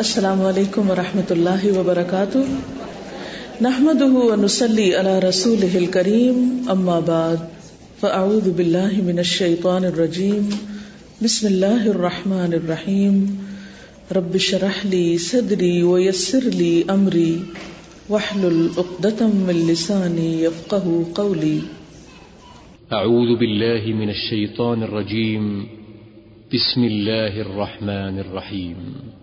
السلام علیکم ورحمۃ اللہ وبرکاتہ۔ نحمده ونصلي على رسوله الكريم اما بعد، فاعوذ بالله من الشيطان الرجيم بسم الله الرحمن الرحيم رب اشرح لي صدري ويسر لي امري واحلل عقدة من لساني يفقهوا قولي أعوذ بالله من الشيطان الرجيم بسم الله الرحمن الرحيم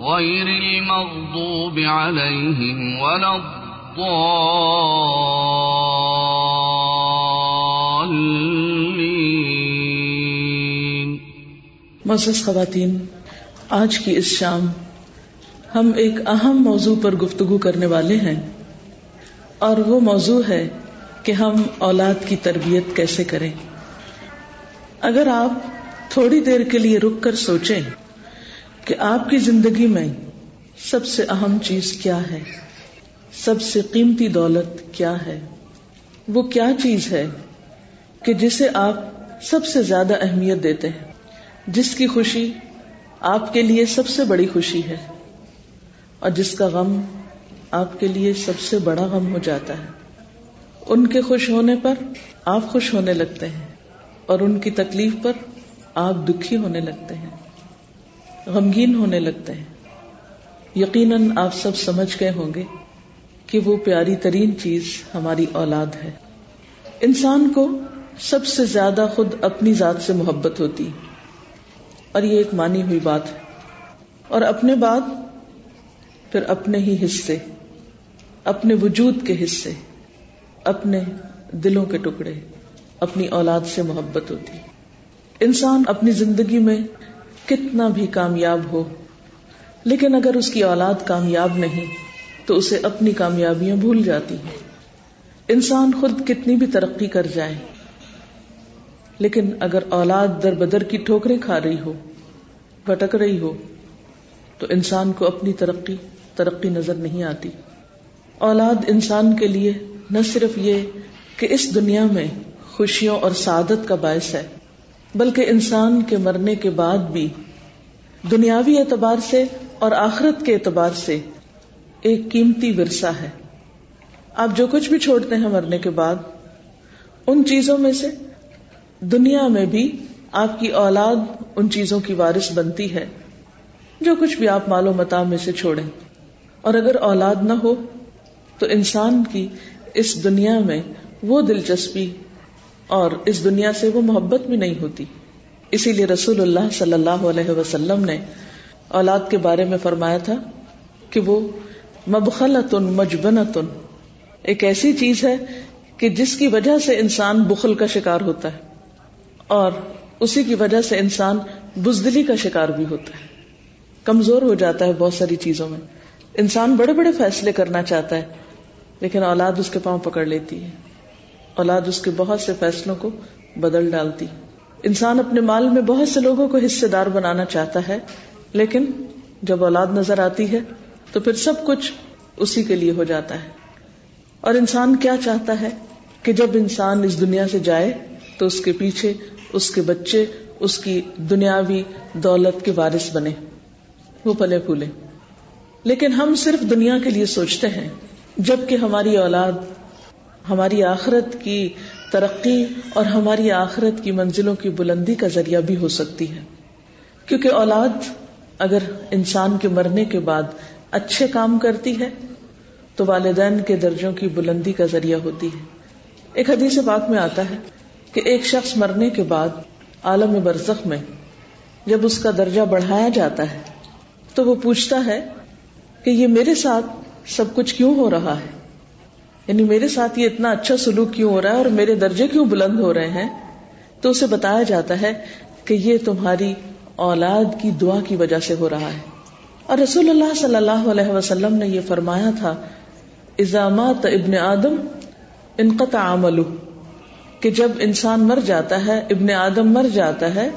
غير المغضوب عليهم ولا الضالين. معزز خواتین، آج کی اس شام ہم ایک اہم موضوع پر گفتگو کرنے والے ہیں اور وہ موضوع ہے کہ ہم اولاد کی تربیت کیسے کریں۔ اگر آپ تھوڑی دیر کے لیے رک کر سوچیں کہ آپ کی زندگی میں سب سے اہم چیز کیا ہے؟ سب سے قیمتی دولت کیا ہے؟ وہ کیا چیز ہے کہ جسے آپ سب سے زیادہ اہمیت دیتے ہیں؟ جس کی خوشی آپ کے لیے سب سے بڑی خوشی ہے اور جس کا غم آپ کے لیے سب سے بڑا غم ہو جاتا ہے۔ ان کے خوش ہونے پر آپ خوش ہونے لگتے ہیں اور ان کی تکلیف پر آپ دکھی ہونے لگتے ہیں۔ غمگین ہونے لگتے ہیں یقیناً آپ سب سمجھ گئے ہوں گے کہ وہ پیاری ترین چیز ہماری اولاد ہے۔ انسان کو سب سے زیادہ خود اپنی ذات سے محبت ہوتی۔ اور یہ ایک مانی ہوئی بات ہے۔ اور اپنے بعد پھر اپنے ہی حصے، اپنے وجود کے حصے، اپنے دلوں کے ٹکڑے، اپنی اولاد سے محبت ہوتی۔ انسان اپنی زندگی میں کتنا بھی کامیاب ہو، لیکن اگر اس کی اولاد کامیاب نہیں، تو اسے اپنی کامیابیاں بھول جاتی ہیں۔ انسان خود کتنی بھی ترقی کر جائے، لیکن اگر اولاد در بدر کی ٹھوکریں کھا رہی ہو، بھٹک رہی ہو، تو انسان کو اپنی ترقی ترقی نظر نہیں آتی۔ اولاد انسان کے لیے نہ صرف یہ کہ اس دنیا میں خوشیوں اور سعادت کا باعث ہے بلکہ انسان کے مرنے کے بعد بھی، دنیاوی اعتبار سے اور آخرت کے اعتبار سے ایک قیمتی ورثہ ہے۔ آپ جو کچھ بھی چھوڑتے ہیں مرنے کے بعد، ان چیزوں میں سے دنیا میں بھی آپ کی اولاد ان چیزوں کی وارث بنتی ہے، جو کچھ بھی آپ مال و متا میں سے چھوڑیں۔ اور اگر اولاد نہ ہو، تو انسان کی اس دنیا میں وہ دلچسپی اور اس دنیا سے وہ محبت بھی نہیں ہوتی۔ اسی لیے رسول اللہ صلی اللہ علیہ وسلم نے اولاد کے بارے میں فرمایا تھا کہ وہ مبخلت مجبنت ایک ایسی چیز ہے کہ جس کی وجہ سے انسان بخل کا شکار ہوتا ہے اور اسی کی وجہ سے انسان بزدلی کا شکار بھی ہوتا ہے۔ کمزور ہو جاتا ہے بہت ساری چیزوں میں۔ انسان بڑے بڑے فیصلے کرنا چاہتا ہے، لیکن اولاد اس کے پاؤں پکڑ لیتی ہے۔ اولاد اس کے بہت سے فیصلوں کو بدل ڈالتی۔ انسان اپنے مال میں بہت سے لوگوں کو حصے دار بنانا چاہتا ہے، لیکن جب اولاد نظر آتی ہے تو پھر سب کچھ اسی کے لیے ہو جاتا ہے۔ اور انسان کیا چاہتا ہے کہ جب انسان اس دنیا سے جائے تو اس کے پیچھے اس کے بچے، اس کی دنیاوی دولت کے وارث بنے۔ وہ پلے پھولے۔ لیکن ہم صرف دنیا کے لیے سوچتے ہیں، جبکہ ہماری اولاد ہماری آخرت کی ترقی اور ہماری آخرت کی منزلوں کی بلندی کا ذریعہ بھی ہو سکتی ہے۔ کیونکہ اولاد اگر انسان کے مرنے کے بعد اچھے کام کرتی ہے، تو والدین کے درجوں کی بلندی کا ذریعہ ہوتی ہے۔ ایک حدیث پاک میں آتا ہے کہ ایک شخص مرنے کے بعد عالم برزخ میں جب اس کا درجہ بڑھایا جاتا ہے، تو وہ پوچھتا ہے کہ یہ میرے ساتھ سب کچھ کیوں ہو رہا ہے؟ یعنی میرے ساتھ یہ اتنا اچھا سلوک کیوں ہو رہا ہے اور میرے درجے کیوں بلند ہو رہے ہیں؟ تو اسے بتایا جاتا ہے کہ یہ تمہاری اولاد کی دعا کی وجہ سے ہو رہا ہے۔ اور رسول اللہ صلی اللہ علیہ وسلم نے یہ فرمایا تھا ازامات ابن آدم انقطع عملو کہ جب انسان مر جاتا ہے، ابن آدم مر جاتا ہے،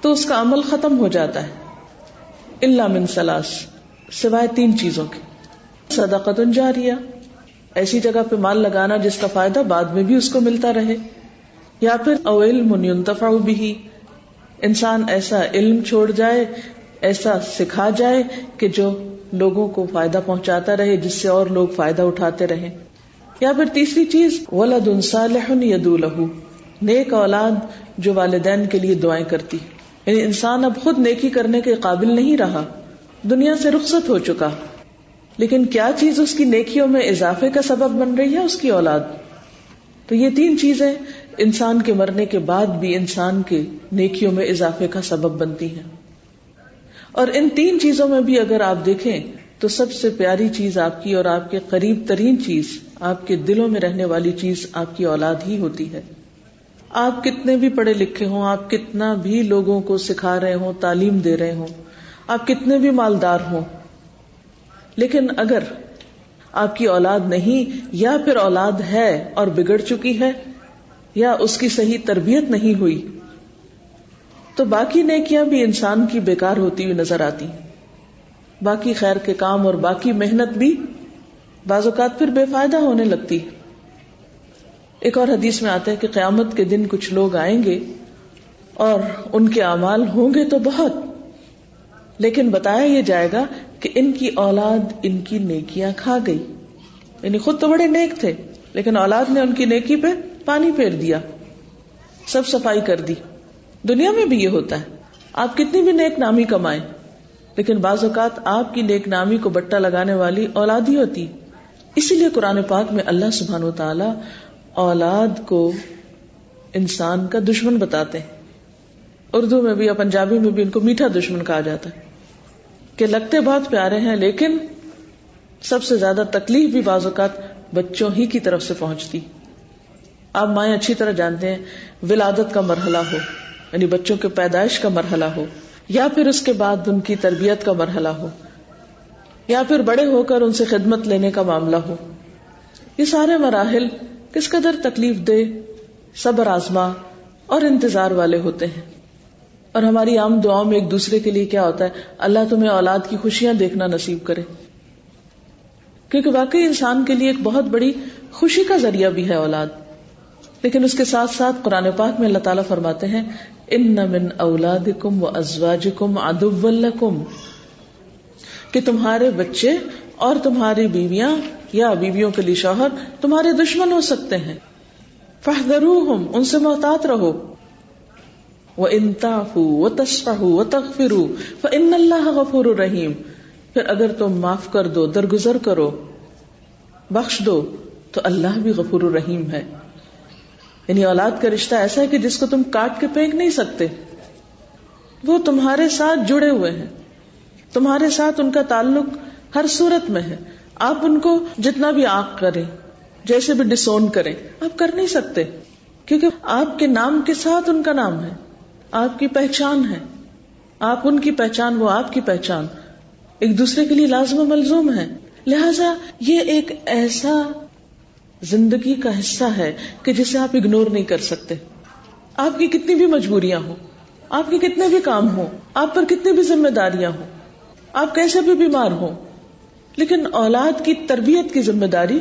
تو اس کا عمل ختم ہو جاتا ہے۔ اللہ من سلاس سوائے تین چیزوں کے۔ صدقت جاریہ۔ ایسی جگہ پہ مال لگانا جس کا فائدہ بعد میں بھی اس کو ملتا رہے، یا پھر او علم بھی انسان ایسا علم چھوڑ جائے، ایسا سکھا جائے کہ جو لوگوں کو فائدہ پہنچاتا رہے، جس سے اور لوگ فائدہ اٹھاتے رہے یا پھر تیسری چیز ولد صالح یدو لہو، نیک اولاد جو والدین کے لیے دعائیں کرتی۔ یعنی انسان اب خود نیکی کرنے کے قابل نہیں رہا، دنیا سے رخصت ہو چکا۔ لیکن کیا چیز اس کی نیکیوں میں اضافے کا سبب بن رہی ہے اس کی اولاد؟ تو یہ تین چیزیں انسان کے مرنے کے بعد بھی انسان کے نیکیوں میں اضافے کا سبب بنتی ہیں۔ اور ان تین چیزوں میں بھی اگر آپ دیکھیں تو سب سے پیاری چیز آپ کی اور آپ کے قریب ترین چیز، آپ کے دلوں میں رہنے والی چیز آپ کی اولاد ہی ہوتی ہے۔ آپ کتنے بھی پڑھے لکھے ہوں، آپ کتنا بھی لوگوں کو سکھا رہے ہوں، تعلیم دے رہے ہوں، آپ کتنے بھی مالدار ہوں لیکن اگر آپ کی اولاد نہیں یا پھر اولاد ہے اور بگڑ چکی ہے یا اس کی صحیح تربیت نہیں ہوئی، تو باقی نیکیاں بھی انسان کی بیکار ہوتی ہوئی نظر آتی۔ باقی خیر کے کام اور باقی محنت بھی بعض اوقات پھر بے فائدہ ہونے لگتی۔ ایک اور حدیث میں آتا ہے کہ قیامت کے دن کچھ لوگ آئیں گے اور ان کے اعمال ہوں گے تو بہت۔ لیکن بتایا یہ جائے گا کہ ان کی اولاد ان کی نیکیاں کھا گئی۔ یعنی خود تو بڑے نیک تھے، لیکن اولاد نے ان کی نیکی پہ پانی پھیر دیا، سب صفائی کر دی۔ دنیا میں بھی یہ ہوتا ہے۔ آپ کتنی بھی نیک نامی کمائیں، لیکن بعض اوقات آپ کی نیک نامی کو بٹا لگانے والی اولاد ہی ہوتی۔ اسی لیے قرآن پاک میں اللہ سبحان و تعالی اولاد کو انسان کا دشمن بتاتے ہیں۔ اردو میں بھی یا پنجابی میں بھی ان کو میٹھا دشمن کہا جاتا ہے۔ کہ لگتے بہت پیارے ہیں، لیکن سب سے زیادہ تکلیف بھی بعض اوقات بچوں ہی کی طرف سے پہنچتی۔ آپ مائیں اچھی طرح جانتے ہیں، ولادت کا مرحلہ ہو یعنی بچوں کے پیدائش کا مرحلہ ہو، یا پھر اس کے بعد ان کی تربیت کا مرحلہ ہو، یا پھر بڑے ہو کر ان سے خدمت لینے کا معاملہ ہو۔ یہ سارے مراحل کس قدر تکلیف دے صبر آزما اور انتظار والے ہوتے ہیں۔ اور ہماری عام دعاؤں میں ایک دوسرے کے لیے کیا ہوتا ہے؟ اللہ تمہیں اولاد کی خوشیاں دیکھنا نصیب کرے۔ کیونکہ واقعی انسان کے لیے ایک بہت بڑی خوشی کا ذریعہ بھی ہے اولاد۔ لیکن اس کے ساتھ ساتھ قرآن پاک میں اللہ تعالیٰ فرماتے ہیں، ان من اولاد کم و ازواج کم ادب کہ تمہارے بچے اور تمہاری بیویاں یا بیویوں کے لیے شوہر تمہارے دشمن ہو سکتے ہیں۔ فہدرو ان سے محتاط رہو۔ وہ انتاف وہ تصفہ وہ تغفرو ان اللہ غفور الرحیم پھر اگر تم معاف کر دو، درگزر کرو، بخش دو، تو اللہ بھی غفور الرحیم ہے۔ یعنی اولاد کا رشتہ ایسا ہے کہ جس کو تم کاٹ کے پھینک نہیں سکتے۔ وہ تمہارے ساتھ جڑے ہوئے ہیں۔ تمہارے ساتھ ان کا تعلق ہر صورت میں ہے۔ آپ ان کو جتنا بھی آنکھ کریں، جیسے بھی ڈسون کریں، آپ کر نہیں سکتے۔ کیونکہ آپ کے نام کے ساتھ ان کا نام ہے۔ آپ کی پہچان ہے۔ آپ ان کی پہچان، وہ آپ کی پہچان۔ ایک دوسرے کے لیے لازم و ملزوم ہے۔ لہذا یہ ایک ایسا زندگی کا حصہ ہے کہ جسے آپ اگنور نہیں کر سکتے۔ آپ کی کتنی بھی مجبوریاں ہوں، آپ کے کتنے بھی کام ہوں، آپ پر کتنی بھی ذمہ داریاں ہوں، آپ کیسے بھی بیمار ہوں۔ لیکن اولاد کی تربیت کی ذمہ داری،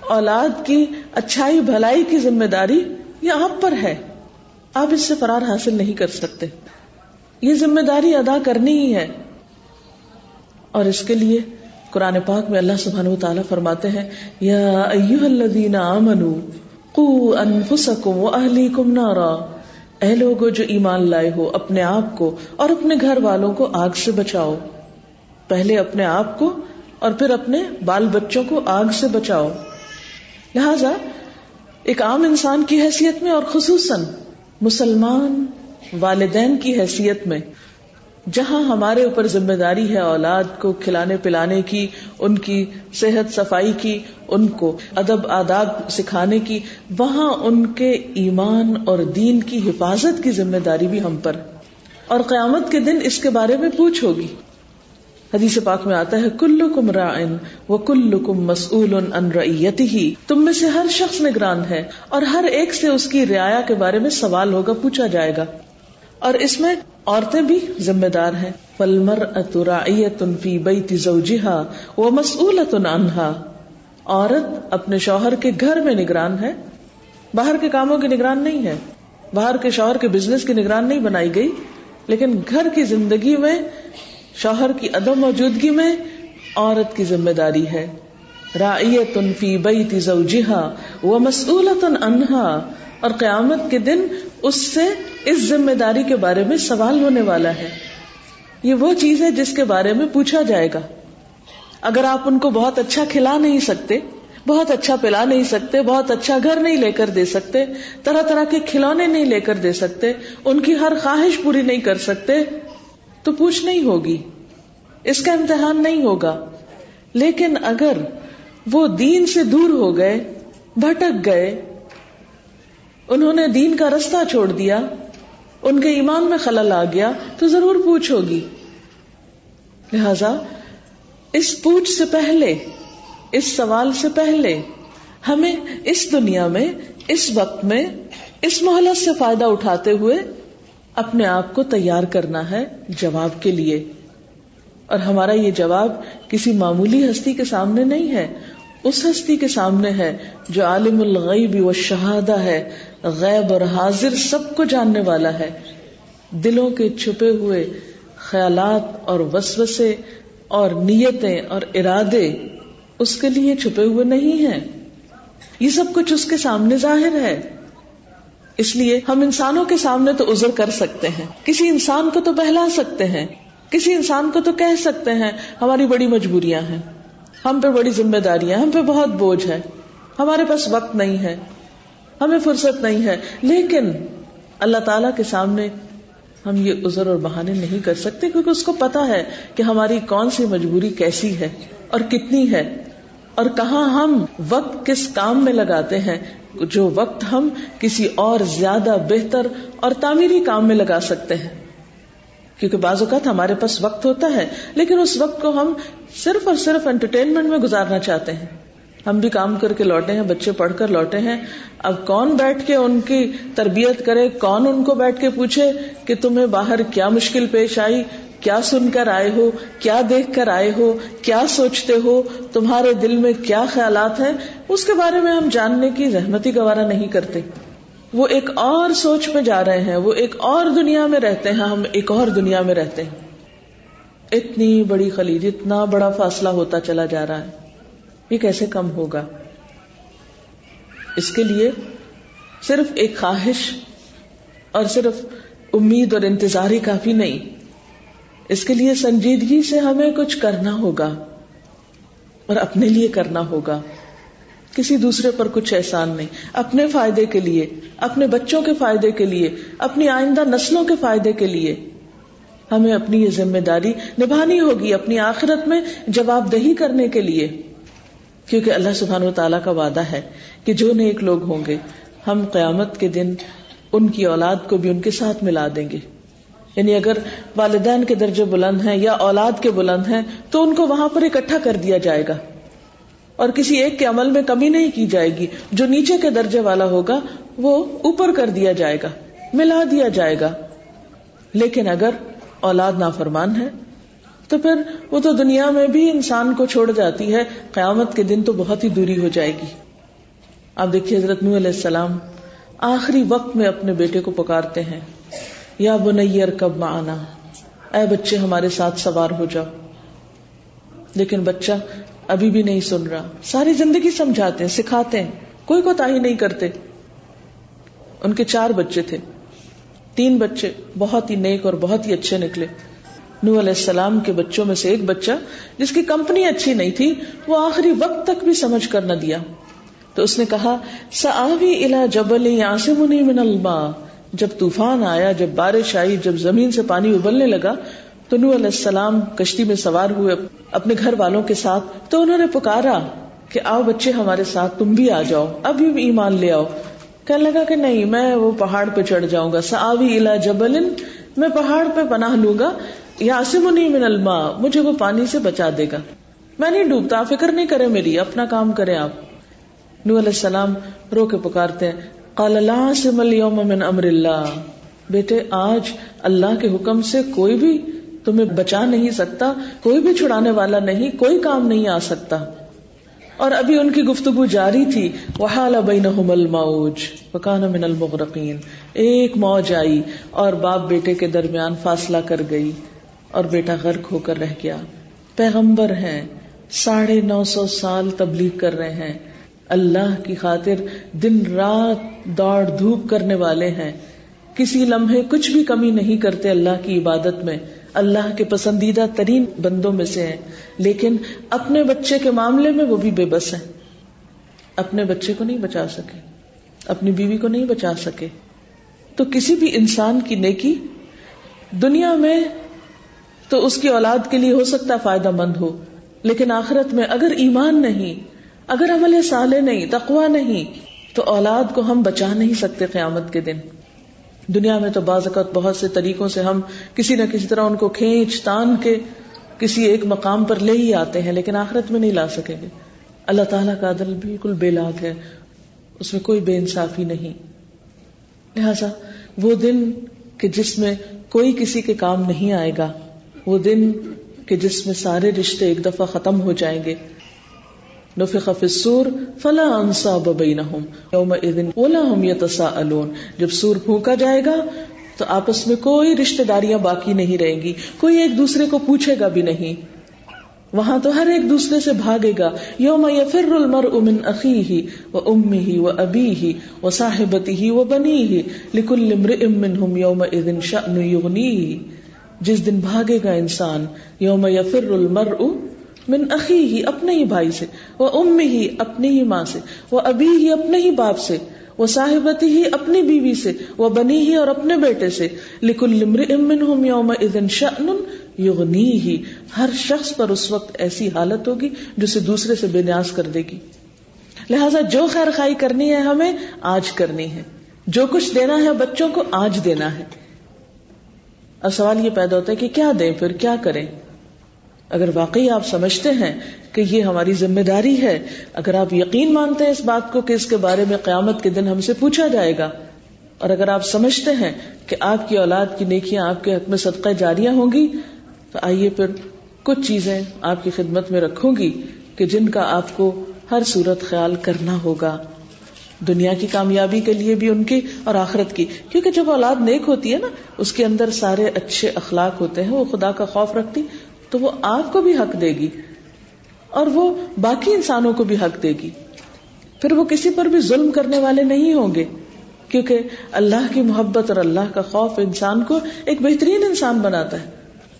اولاد کی اچھائی، بھلائی کی ذمہ داری یہ آپ پر ہے۔ آپ اس سے فرار حاصل نہیں کر سکتے۔ یہ ذمہ داری ادا کرنی ہی ہے۔ اور اس کے لیے قرآن پاک میں اللہ سبحانہ تعالیٰ فرماتے ہیں، یا ایوہ الذین آمنوا قو انفسکم و اہلیکم نارا۔ اے لوگو، جو ایمان لائے ہو، اپنے آپ کو اور اپنے گھر والوں کو آگ سے بچاؤ۔ پہلے اپنے آپ کو اور پھر اپنے بال بچوں کو آگ سے بچاؤ۔ لہذا، ایک عام انسان کی حیثیت میں اور خصوصاً مسلمان والدین کی حیثیت میں، جہاں ہمارے اوپر ذمہ داری ہے اولاد کو کھلانے پلانے کی، ان کی صحت صفائی کی، ان کو ادب آداب سکھانے کی، وہاں ان کے ایمان اور دین کی حفاظت کی ذمہ داری بھی ہم پر۔ اور قیامت کے دن اس کے بارے میں پوچھ ہوگی۔ حدیث پاک میں آتا ہے کلو کم رائن و کلو کم مسول ان ہی تم میں سے ہر شخص نگران ہے اور ہر ایک سے اس کی رعایا کے بارے میں سوال ہوگا، پوچھا جائے گا۔ اور اس میں عورتیں بھی ذمہ دار ہیں۔ فلمر اترائیت فی بیت زوجہا و مسئولت انہا عورت اپنے شوہر کے گھر میں نگران ہے۔ باہر کے کاموں کی نگران نہیں ہے۔ باہر کے شوہر کے بزنس کی نگران نہیں بنائی گئی، لیکن گھر کی زندگی میں شوہر کی عدم موجودگی میں عورت کی ذمہ داری ہے۔ رائیت فی بیت زوجہا و انہا اور قیامت کے دن اس سے اس ذمہ داری کے بارے میں سوال ہونے والا ہے۔ یہ وہ چیز ہے جس کے بارے میں پوچھا جائے گا۔ اگر آپ ان کو بہت اچھا کھلا نہیں سکتے، بہت اچھا پلا نہیں سکتے، بہت اچھا گھر نہیں لے کر دے سکتے، طرح طرح کے کھلونے نہیں لے کر دے سکتے، ان کی ہر خواہش پوری نہیں کر سکتے تو پوچھ نہیں ہوگی۔ اس کا امتحان نہیں ہوگا۔ لیکن اگر وہ دین سے دور ہو گئے، بھٹک گئے، انہوں نے دین کا رستہ چھوڑ دیا، ان کے ایمان میں خلل آ گیا، تو ضرور پوچھ ہوگی۔ لہذا، اس پوچھ سے پہلے، اس سوال سے پہلے، ہمیں اس دنیا میں، اس وقت میں، اس مہلت سے فائدہ اٹھاتے ہوئے اپنے آپ کو تیار کرنا ہے جواب کے لیے۔ اور ہمارا یہ جواب کسی معمولی ہستی کے سامنے نہیں ہے۔ اس ہستی کے سامنے ہے جو عالم الغیب و شہادہ ہے، غیب اور حاضر سب کو جاننے والا ہے۔ دلوں کے چھپے ہوئے خیالات اور وسوسے اور نیتیں اور ارادے اس کے لیے چھپے ہوئے نہیں ہیں۔ یہ سب کچھ اس کے سامنے ظاہر ہے۔ اس لیے ہم انسانوں کے سامنے تو ازر کر سکتے ہیں۔ کسی انسان کو تو بہلا سکتے ہیں۔ کسی انسان کو تو کہہ سکتے ہیں، ہماری بڑی مجبوریاں ہیں۔ ہم پہ بڑی ذمہ داریاں ہم پہ بہت بوجھ ہے۔ ہمارے پاس وقت نہیں ہے۔ ہمیں فرصت نہیں ہے۔ لیکن اللہ تعالی کے سامنے ہم یہ عذر اور بہانے نہیں کر سکتے، کیونکہ اس کو پتا ہے کہ ہماری کون سی مجبوری کیسی ہے اور کتنی ہے اور کہاں ہم وقت کس کام میں لگاتے ہیں جو وقت ہم کسی اور زیادہ بہتر اور تعمیری کام میں لگا سکتے ہیں۔ کیونکہ بعض اوقات ہمارے پاس وقت ہوتا ہے، لیکن اس وقت کو ہم صرف اور صرف انٹرٹینمنٹ میں گزارنا چاہتے ہیں۔ ہم بھی کام کر کے لوٹے ہیں، بچے پڑھ کر لوٹے ہیں۔ اب کون بیٹھ کے ان کی تربیت کرے؟ کون ان کو بیٹھ کے پوچھے کہ تمہیں باہر کیا مشکل پیش آئی؟ کیا سن کر آئے ہو؟ کیا دیکھ کر آئے ہو؟ کیا سوچتے ہو؟ تمہارے دل میں کیا خیالات ہیں؟ اس کے بارے میں ہم جاننے کی زحمتی گوارا نہیں کرتے۔ وہ ایک اور سوچ میں جا رہے ہیں، وہ ایک اور دنیا میں رہتے ہیں، ہم ایک اور دنیا میں رہتے ہیں۔ اتنی بڑی خلیج، اتنا بڑا فاصلہ ہوتا چلا جا رہا ہے۔ یہ کیسے کم ہوگا؟ اس کے لیے صرف ایک خواہش اور صرف امید اور انتظار ہی کافی نہیں۔ اس کے لیے سنجیدگی سے ہمیں کچھ کرنا ہوگا اور اپنے لیے کرنا ہوگا۔ کسی دوسرے پر کچھ احسان نہیں۔ اپنے فائدے کے لیے، اپنے بچوں کے فائدے کے لیے، اپنی آئندہ نسلوں کے فائدے کے لیے۔ ہمیں اپنی یہ ذمہ داری نبھانی ہوگی اپنی آخرت میں جواب دہی کرنے کے لیے۔ کیونکہ اللہ سبحان و تعالیٰ کا وعدہ ہے کہ جو نیک لوگ ہوں گے، ہم قیامت کے دن ان کی اولاد کو بھی ان کے ساتھ ملا دیں گے۔ یعنی اگر والدین کے درجے بلند ہیں یا اولاد کے بلند ہیں، تو ان کو وہاں پر اکٹھا کر دیا جائے گا۔ اور کسی ایک کے عمل میں کمی نہیں کی جائے گی، جو نیچے کے درجے والا ہوگا، وہ اوپر کر دیا جائے گا، ملا دیا جائے گا۔ لیکن اگر اولاد نافرمان ہے تو پھر وہ تو دنیا میں بھی انسان کو چھوڑ جاتی ہے۔ قیامت کے دن تو بہت ہی دوری ہو جائے گی۔ آپ دیکھیے حضرت نو علیہ السلام آخری وقت میں اپنے بیٹے کو پکارتے ہیں۔ یا بنیر کب آنا اے بچے، ہمارے ساتھ سوار ہو جاؤ۔ لیکن بچہ ابھی بھی نہیں سن رہا۔ ساری زندگی سمجھاتے ہیں، سکھاتے ہیں۔ کوئی کو تاہی نہیں کرتے۔ ان کے چار بچے تھے۔ تین بچے بہت ہی نیک اور بہت ہی اچھے نکلے۔ نو علیہ السلام کے بچوں میں سے ایک بچہ جس کی کمپنی اچھی نہیں تھی، وہ آخری وقت تک بھی سمجھ کر نہ دیا۔ تو اس نے کہا، سآوی الا جبل یعصمنی من الماء. جب طوفان آیا، جب بارش آئی، جب زمین سے پانی ابلنے لگا، تو نو علیہ السلام کشتی میں سوار ہوئے اپنے گھر والوں کے ساتھ، تو انہوں نے پکارا کہ آؤ بچے ہمارے ساتھ، تم بھی آ جاؤ، ابھی ایمان لے آؤ۔ کہنے لگا کہ نہیں، میں وہ پہاڑ پہ چڑھ جاؤں گا۔ سآوی الا جبل میں پہاڑ پہ پناہ لوں گا، یاسمنی من الماء، مجھے وہ پانی سے بچا دے گا۔ میں نہیں ڈوبتا، فکر نہیں کرے میری، اپنا کام کرے آپ۔ نو علیہ السلام رو کے پکارتے ہیں، قال لا عاصم اليوم من امر اللہ۔ بیٹے، آج اللہ کے حکم سے کوئی بھی تمہیں بچا نہیں سکتا، کوئی بھی چھڑانے والا نہیں، کوئی کام نہیں آ سکتا۔ اور ابھی ان کی گفتگو جاری تھی۔ وحال بینہم الموج وکان من المغرقین ایک موج آئی اور باپ بیٹے کے درمیان فاصلہ کر گئی اور بیٹا غرق ہو کر رہ گیا۔ پیغمبر ہیں۔ ساڑھے نو سو سال تبلیغ کر رہے ہیں۔ اللہ کی خاطر دن رات دوڑ دھوپ کرنے والے ہیں۔ کسی لمحے کچھ بھی کمی نہیں کرتے اللہ کی عبادت میں۔ اللہ کے پسندیدہ ترین بندوں میں سے ہیں۔ لیکن اپنے بچے کے معاملے میں وہ بھی بے بس ہیں۔ اپنے بچے کو نہیں بچا سکے۔ اپنی بیوی کو نہیں بچا سکے۔ تو کسی بھی انسان کی نیکی دنیا میں تو اس کی اولاد کے لیے ہو سکتا فائدہ مند ہو۔ لیکن آخرت میں اگر ایمان نہیں، اگر عمل سالے نہیں تقوا نہیں، تو اولاد کو ہم بچا نہیں سکتے قیامت کے دن۔ دنیا میں تو بعض اوقات بہت سے طریقوں سے ہم کسی نہ کسی طرح ان کو کھینچ تان کے کسی ایک مقام پر لے ہی آتے ہیں، لیکن آخرت میں نہیں لا سکیں گے۔ اللہ تعالیٰ کا عدل بالکل بے لاگ ہے، اس میں کوئی بے انصافی نہیں۔ لہذا وہ دن کہ جس میں کوئی کسی کے کام نہیں آئے گا، وہ دن کہ جس میں سارے رشتے ایک دفعہ ختم ہو جائیں گے۔ نفخ فی السور فلا انصاب بینہم یومئذ ولا هم يتساءلون جب سور پھونکا جائے گا تو آپس میں کوئی رشتہ داریاں باقی نہیں رہیں گی، کوئی ایک دوسرے کو پوچھے گا بھی نہیں۔ وہاں تو ہر ایک دوسرے سے بھاگے گا۔ یوم یفر المرء من اخیہ و امہ و ابیہ و صاحبتہ و بنیہ لکل امرئ منہم یومئذ شأن یغنیہ۔ جس دن بھاگے گا انسان، یوم یفر المرء من اخی ہی اپنے ہی بھائی سے وہ ام ہی اپنی ہی ماں سے وہ ابھی ہی اپنے ہی باپ سے وہ صاحبتی ہی اپنی بیوی سے وہ بنی ہی اور اپنے بیٹے سے۔ لکل امن یوم ادن شن یغنی ہی ہر شخص پر اس وقت ایسی حالت ہوگی جو اسے دوسرے سے بے نیاز کر دے گی۔ لہذا جو خیر خائی کرنی ہے ہمیں، آج کرنی ہے۔ جو کچھ دینا ہے، بچوں کو آج دینا ہے۔ اور سوال یہ پیدا ہوتا ہے کہ کیا دیں پھر، کیا کریں؟ اگر واقعی آپ سمجھتے ہیں کہ یہ ہماری ذمہ داری ہے، اگر آپ یقین مانتے ہیں اس بات کو کہ اس کے بارے میں قیامت کے دن ہم سے پوچھا جائے گا، اور اگر آپ سمجھتے ہیں کہ آپ کی اولاد کی نیکیاں آپ کے حق میں صدقہ جاریاں ہوں گی، تو آئیے پھر کچھ چیزیں آپ کی خدمت میں رکھوں گی کہ جن کا آپ کو ہر صورت خیال کرنا ہوگا۔ دنیا کی کامیابی کے لیے بھی ان کی اور آخرت کی۔ کیونکہ جب اولاد نیک ہوتی ہے نا، اس کے اندر سارے اچھے اخلاق ہوتے ہیں، وہ خدا کا خوف رکھتی تو وہ آپ کو بھی حق دے گی اور وہ باقی انسانوں کو بھی حق دے گی۔ پھر وہ کسی پر بھی ظلم کرنے والے نہیں ہوں گے، کیونکہ اللہ کی محبت اور اللہ کا خوف انسان کو ایک بہترین انسان بناتا ہے۔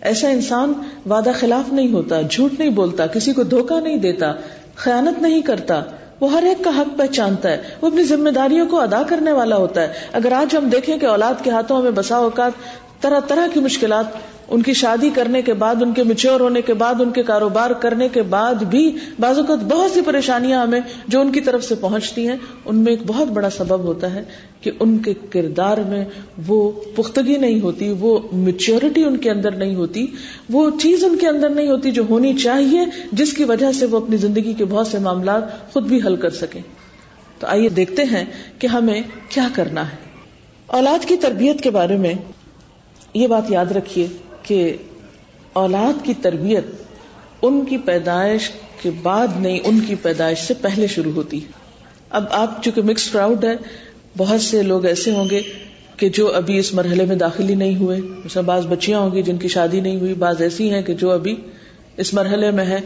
ایسا انسان وعدہ خلاف نہیں ہوتا، جھوٹ نہیں بولتا، کسی کو دھوکہ نہیں دیتا، خیانت نہیں کرتا۔ وہ ہر ایک کا حق پہچانتا ہے، وہ اپنی ذمہ داریوں کو ادا کرنے والا ہوتا ہے۔ اگر آج ہم دیکھیں کہ اولاد کے ہاتھوں میں بسا اوقات طرح طرح کی مشکلات ان کی شادی کرنے کے بعد، ان کے میچور ہونے کے بعد، ان کے کاروبار کرنے کے بعد بھی بعض اوقات بہت سی پریشانیاں ہمیں جو ان کی طرف سے پہنچتی ہیں، ان میں ایک بہت بڑا سبب ہوتا ہے کہ ان کے کردار میں وہ پختگی نہیں ہوتی، وہ میچورٹی ان کے اندر نہیں ہوتی، وہ چیز ان کے اندر نہیں ہوتی جو ہونی چاہیے، جس کی وجہ سے وہ اپنی زندگی کے بہت سے معاملات خود بھی حل کر سکیں۔ تو آئیے دیکھتے ہیں کہ ہمیں کیا کرنا ہے۔ اولاد کی تربیت کے بارے میں یہ بات یاد رکھیے۔ کہ اولاد کی تربیت ان کی پیدائش کے بعد نہیں، ان کی پیدائش سے پہلے شروع ہوتی اب آپ چونکہ مکس کراؤڈ ہے، بہت سے لوگ ایسے ہوں گے کہ جو ابھی اس مرحلے میں داخل ہی نہیں ہوئے۔ مثلا بعض بچیاں ہوں گی جن کی شادی نہیں ہوئی، بعض ایسی ہیں کہ جو ابھی اس مرحلے میں ہے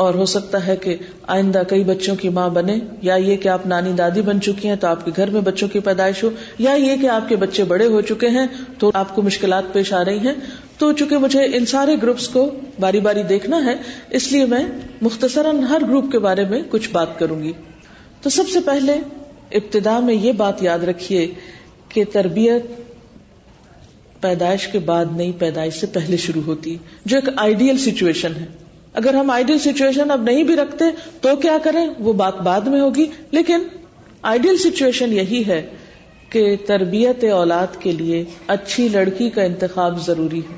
اور ہو سکتا ہے کہ آئندہ کئی بچوں کی ماں بنے، یا یہ کہ آپ نانی دادی بن چکی ہیں تو آپ کے گھر میں بچوں کی پیدائش ہو، یا یہ کہ آپ کے بچے بڑے ہو چکے ہیں تو آپ کو مشکلات پیش آ رہی ہیں۔ تو چونکہ مجھے ان سارے گروپس کو باری باری دیکھنا ہے، اس لیے میں مختصراً ہر گروپ کے بارے میں کچھ بات کروں گی۔ تو سب سے پہلے ابتدا میں یہ بات یاد رکھیے کہ تربیت پیدائش کے بعد نئی پیدائش سے پہلے شروع ہوتی، جو ایک آئیڈیل سچویشن ہے۔ اگر ہم آئیڈیل سچویشن اب نہیں بھی رکھتے تو کیا کریں؟ وہ بات بعد میں ہوگی۔ لیکن آئیڈیل سچویشن یہی ہے کہ تربیت اولاد کے لیے اچھی لڑکی کا انتخاب ضروری ہے۔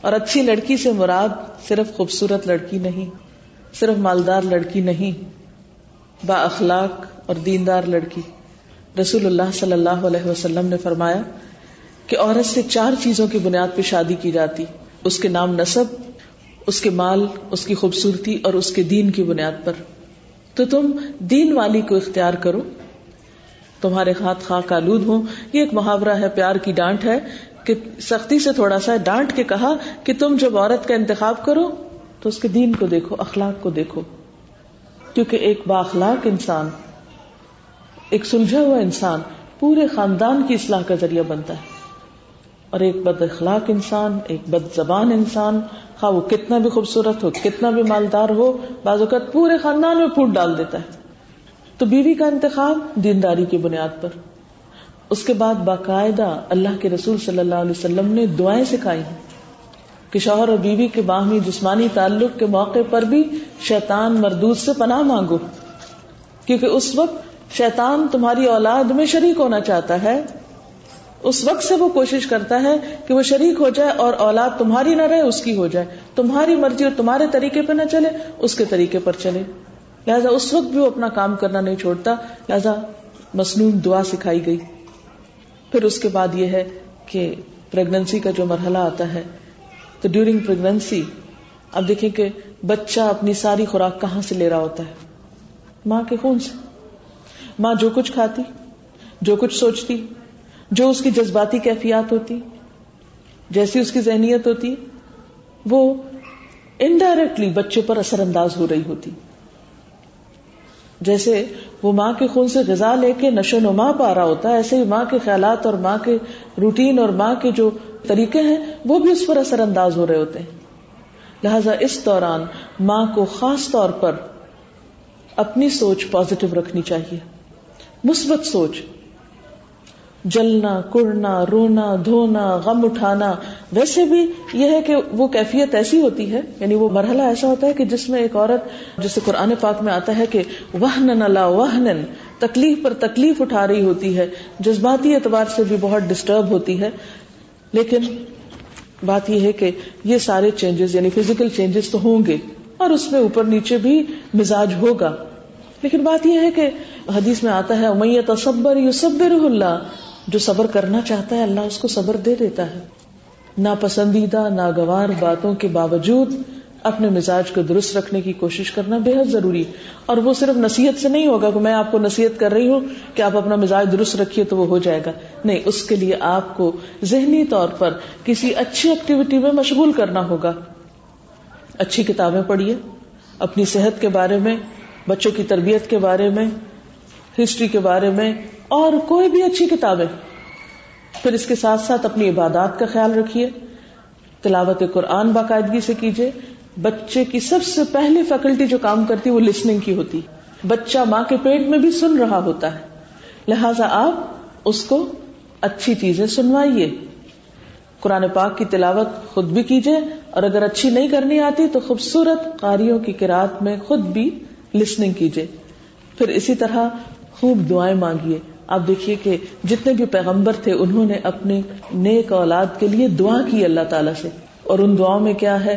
اور اچھی لڑکی سے مراد صرف خوبصورت لڑکی نہیں، صرف مالدار لڑکی نہیں، با اخلاق اور دیندار لڑکی۔ رسول اللہ صلی اللہ علیہ وسلم نے فرمایا کہ عورت سے چار چیزوں کی بنیاد پہ شادی کی جاتی، اس کے نام نصب اس کے مال، اس کی خوبصورتی اور اس کے دین کی بنیاد پر۔ تو تم دین والی کو اختیار کرو۔ تمہارے ہاتھ خاک آلود ہوں۔ یہ ایک محاورہ ہے، پیار کی ڈانٹ ہے کہ سختی سے تھوڑا سا ڈانٹ کے کہا کہ تم جب عورت کا انتخاب کرو تو اس کے دین کو دیکھو، اخلاق کو دیکھو۔ کیونکہ ایک باخلاق انسان، ایک سلجھا ہوا انسان پورے خاندان کی اصلاح کا ذریعہ بنتا ہے۔ اور ایک بد اخلاق انسان، ایک بد زبان انسان خواہ وہ کتنا بھی خوبصورت ہو، کتنا بھی مالدار ہو، بعض اوقات پورے خاندان میں پھوٹ ڈال دیتا ہے۔ تو بیوی کا انتخاب دینداری کی بنیاد پر۔ اس کے بعد باقاعدہ اللہ کے رسول صلی اللہ علیہ وسلم نے دعائیں سکھائی ہیں کہ شوہر اور بیوی کے باہمی جسمانی تعلق کے موقع پر بھی شیطان مردود سے پناہ مانگو۔ کیونکہ اس وقت شیطان تمہاری اولاد میں شریک ہونا چاہتا ہے۔ اس وقت سے وہ کوشش کرتا ہے کہ وہ شریک ہو جائے اور اولاد تمہاری نہ رہے، اس کی ہو جائے۔ تمہاری مرضی اور تمہارے طریقے پہ نہ چلے، اس کے طریقے پر چلے۔ لہذا اس وقت بھی وہ اپنا کام کرنا نہیں چھوڑتا۔ لہذا مصنون دعا سکھائی گئی۔ پھر اس کے بعد یہ ہے کہ پریگننسی کا جو مرحلہ آتا ہے، تو ڈیورنگ پریگننسی اب دیکھیں کہ بچہ اپنی ساری خوراک کہاں سے لے رہا ہوتا ہے؟ ماں کے خون سے۔ ماں جو کچھ کھاتی، جو کچھ سوچتی جو اس کی جذباتی کیفیات ہوتی، جیسی اس کی ذہنیت ہوتی، وہ انڈائریکٹلی بچے پر اثر انداز ہو رہی ہوتی۔ جیسے وہ ماں کے خون سے غذا لے کے نشو نما پا رہا ہوتا ہے ایسے ہی ماں کے خیالات اور ماں کے روٹین اور ماں کے جو طریقے ہیں، وہ بھی اس پر اثر انداز ہو رہے ہوتے ہیں۔ لہذا اس دوران ماں کو خاص طور پر اپنی سوچ پازیٹو رکھنی چاہیے۔ مثبت سوچ جلنا، کڑنا، رونا، دھونا، غم اٹھانا، ویسے بھی یہ ہے کہ وہ کیفیت ایسی ہوتی ہے یعنی وہ مرحلہ ایسا ہوتا ہے کہ جس میں ایک عورت، جسے قرآن پاک میں آتا ہے کہ وہن لا وہن تکلیف پر تکلیف اٹھا رہی ہوتی ہے، جذباتی اعتبار سے بھی بہت ڈسٹرب ہوتی ہے، لیکن بات یہ ہے کہ یہ سارے چینجز یعنی فزیکل چینجز تو ہوں گے، اور اس میں اوپر نیچے بھی مزاج ہوگا۔ لیکن بات یہ ہے کہ حدیث میں آتا ہے میت تصبر یو اللہ جو صبر کرنا چاہتا ہے، اللہ اس کو صبر دے دیتا ہے۔ ناپسندیدہ، ناگوار باتوں کے باوجود اپنے مزاج کو درست رکھنے کی کوشش کرنا بے حد ضروری اور وہ صرف نصیحت سے نہیں ہوگا کہ میں آپ کو نصیحت کر رہی ہوں کہ آپ اپنا مزاج درست رکھیے تو وہ ہو جائے گا۔ نہیں، اس کے لیے آپ کو ذہنی طور پر کسی اچھی ایکٹیویٹی میں مشغول کرنا ہوگا۔ اچھی کتابیں پڑھیے۔ اپنی صحت کے بارے میں، بچوں کی تربیت کے بارے میں ہسٹری کے بارے میں اور کوئی بھی اچھی کتابیں پھر اس کے ساتھ ساتھ اپنی عبادات کا خیال رکھیے۔ تلاوت قرآن باقاعدگی سے کیجیے۔ بچے کی سب سے پہلی فیکلٹی جو کام کرتی وہ لسننگ کی ہوتی۔ بچہ ماں کے پیٹ میں بھی سن رہا ہوتا ہے۔ لہذا آپ اس کو اچھی چیزیں سنوائیے۔ قرآن پاک کی تلاوت خود بھی کیجیے۔ اور اگر اچھی نہیں کرنی آتی تو خوبصورت قاریوں کی کراط میں خود بھی لسننگ کیجیے۔ پھر اسی طرح خوب دعائیں مانگیے۔ آپ دیکھیے کہ جتنے بھی پیغمبر تھے، انہوں نے اپنے نیک اولاد کے لیے دعا کی اللہ تعالیٰ سے۔ اور ان دعاؤں میں کیا ہے؟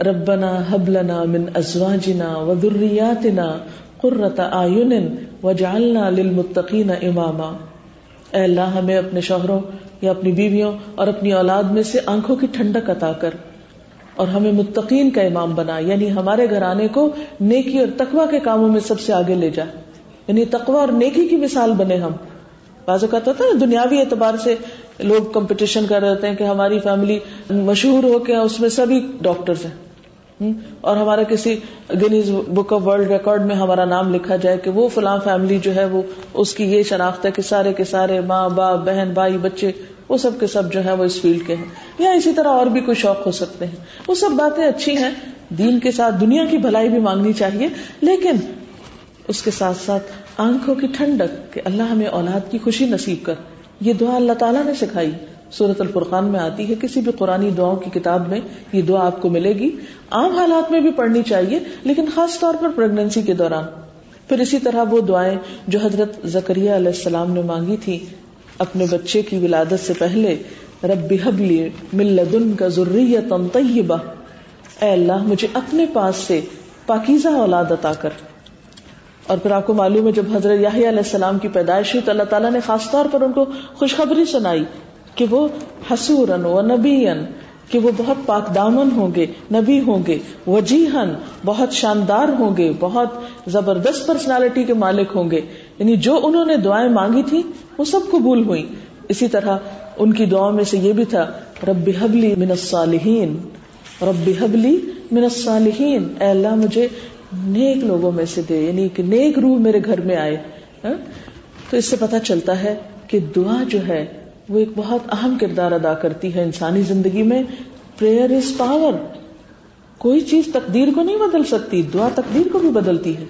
ربنا حبلنا من ازواجنا و ذریاتنا قرۃ اعین وجعلنا للمتقین اماما۔ اے اللہ، ہمیں اپنے شوہروں یا اپنی بیویوں اور اپنی اولاد میں سے آنکھوں کی ٹھنڈک عطا کر اور ہمیں متقین کا امام بنا یعنی ہمارے گھرانے کو نیکی اور تقوی کے کاموں میں سب سے آگے لے جا۔ یعنی تقوی اور نیکی کی مثال بنے ہم۔ بازو کا ہوتا ہے دنیاوی اعتبار سے لوگ کمپٹیشن کر رہے ہوتے ہیں کہ ہماری فیملی مشہور ہو کے اس میں سبھی ڈاکٹر ہیں۔ اور ہمارا کسی Guinness book of world record میں ہمارا نام لکھا جائے کہ وہ فلاں فیملی جو ہے وہ اس کی یہ شناخت ہے کہ سارے کے سارے ماں، باپ، بہن، بھائی، بچے، وہ سب کے سب جو ہے وہ اس فیلڈ کے ہیں۔ یا اسی طرح اور بھی کوئی شوق ہو سکتے ہیں۔ وہ سب باتیں اچھی ہیں۔ دین کے ساتھ دنیا کی بھلائی بھی مانگنی چاہیے، لیکن اس کے ساتھ ساتھ آنکھوں کی ٹھنڈک کہ اللہ ہمیں اولاد کی خوشی نصیب کر۔ یہ دعا اللہ تعالیٰ نے سکھائی۔ سورت الفرقان میں آتی ہے، کسی بھی قرآن دعاؤں کی کتاب میں یہ دعا آپ کو ملے گی۔ عام حالات میں بھی پڑھنی چاہیے، لیکن خاص طور پر پریگنسی کے دوران۔ پھر اسی طرح وہ دعائیں جو حضرت زکریہ علیہ السلام نے مانگی تھی اپنے بچے کی ولادت سے پہلے، رب حبلی ملدن کا ضروریت طیبہ۔ اے اللہ، مجھے اپنے پاس سے پاکیزہ اولاد عطا کر۔ اور پھر آپ کو معلوم ہے جب حضرت یاہی علیہ السلام کی پیدائش ہوئی تو اللہ تعالیٰ نے خاص طور پر ان کو خوشخبری سنائی کہ وہ حسورن و نبی کہ وہ بہت پاک دامن ہوں گے، نبی ہوں گے وجیحن بہت شاندار ہوں گے، بہت زبردست پرسنالٹی کے مالک ہوں گے۔ یعنی جو انہوں نے دعائیں مانگی تھی وہ سب قبول ہوئی اسی طرح ان کی دعاؤں میں سے یہ بھی تھا، رب حبلی من الصالحین، رب حبلی من الصالحین۔ اے اللہ، مجھے نیک لوگوں میں سے دے یعنی کہ نیک روح میرے گھر میں آئے ہاں؟ تو اس سے پتا چلتا ہے کہ دعا جو ہے، وہ ایک بہت اہم کردار ادا کرتی ہے انسانی زندگی میں۔ پریئر از پاور کوئی چیز تقدیر کو نہیں بدل سکتی، دعا تقدیر کو بھی بدلتی ہے۔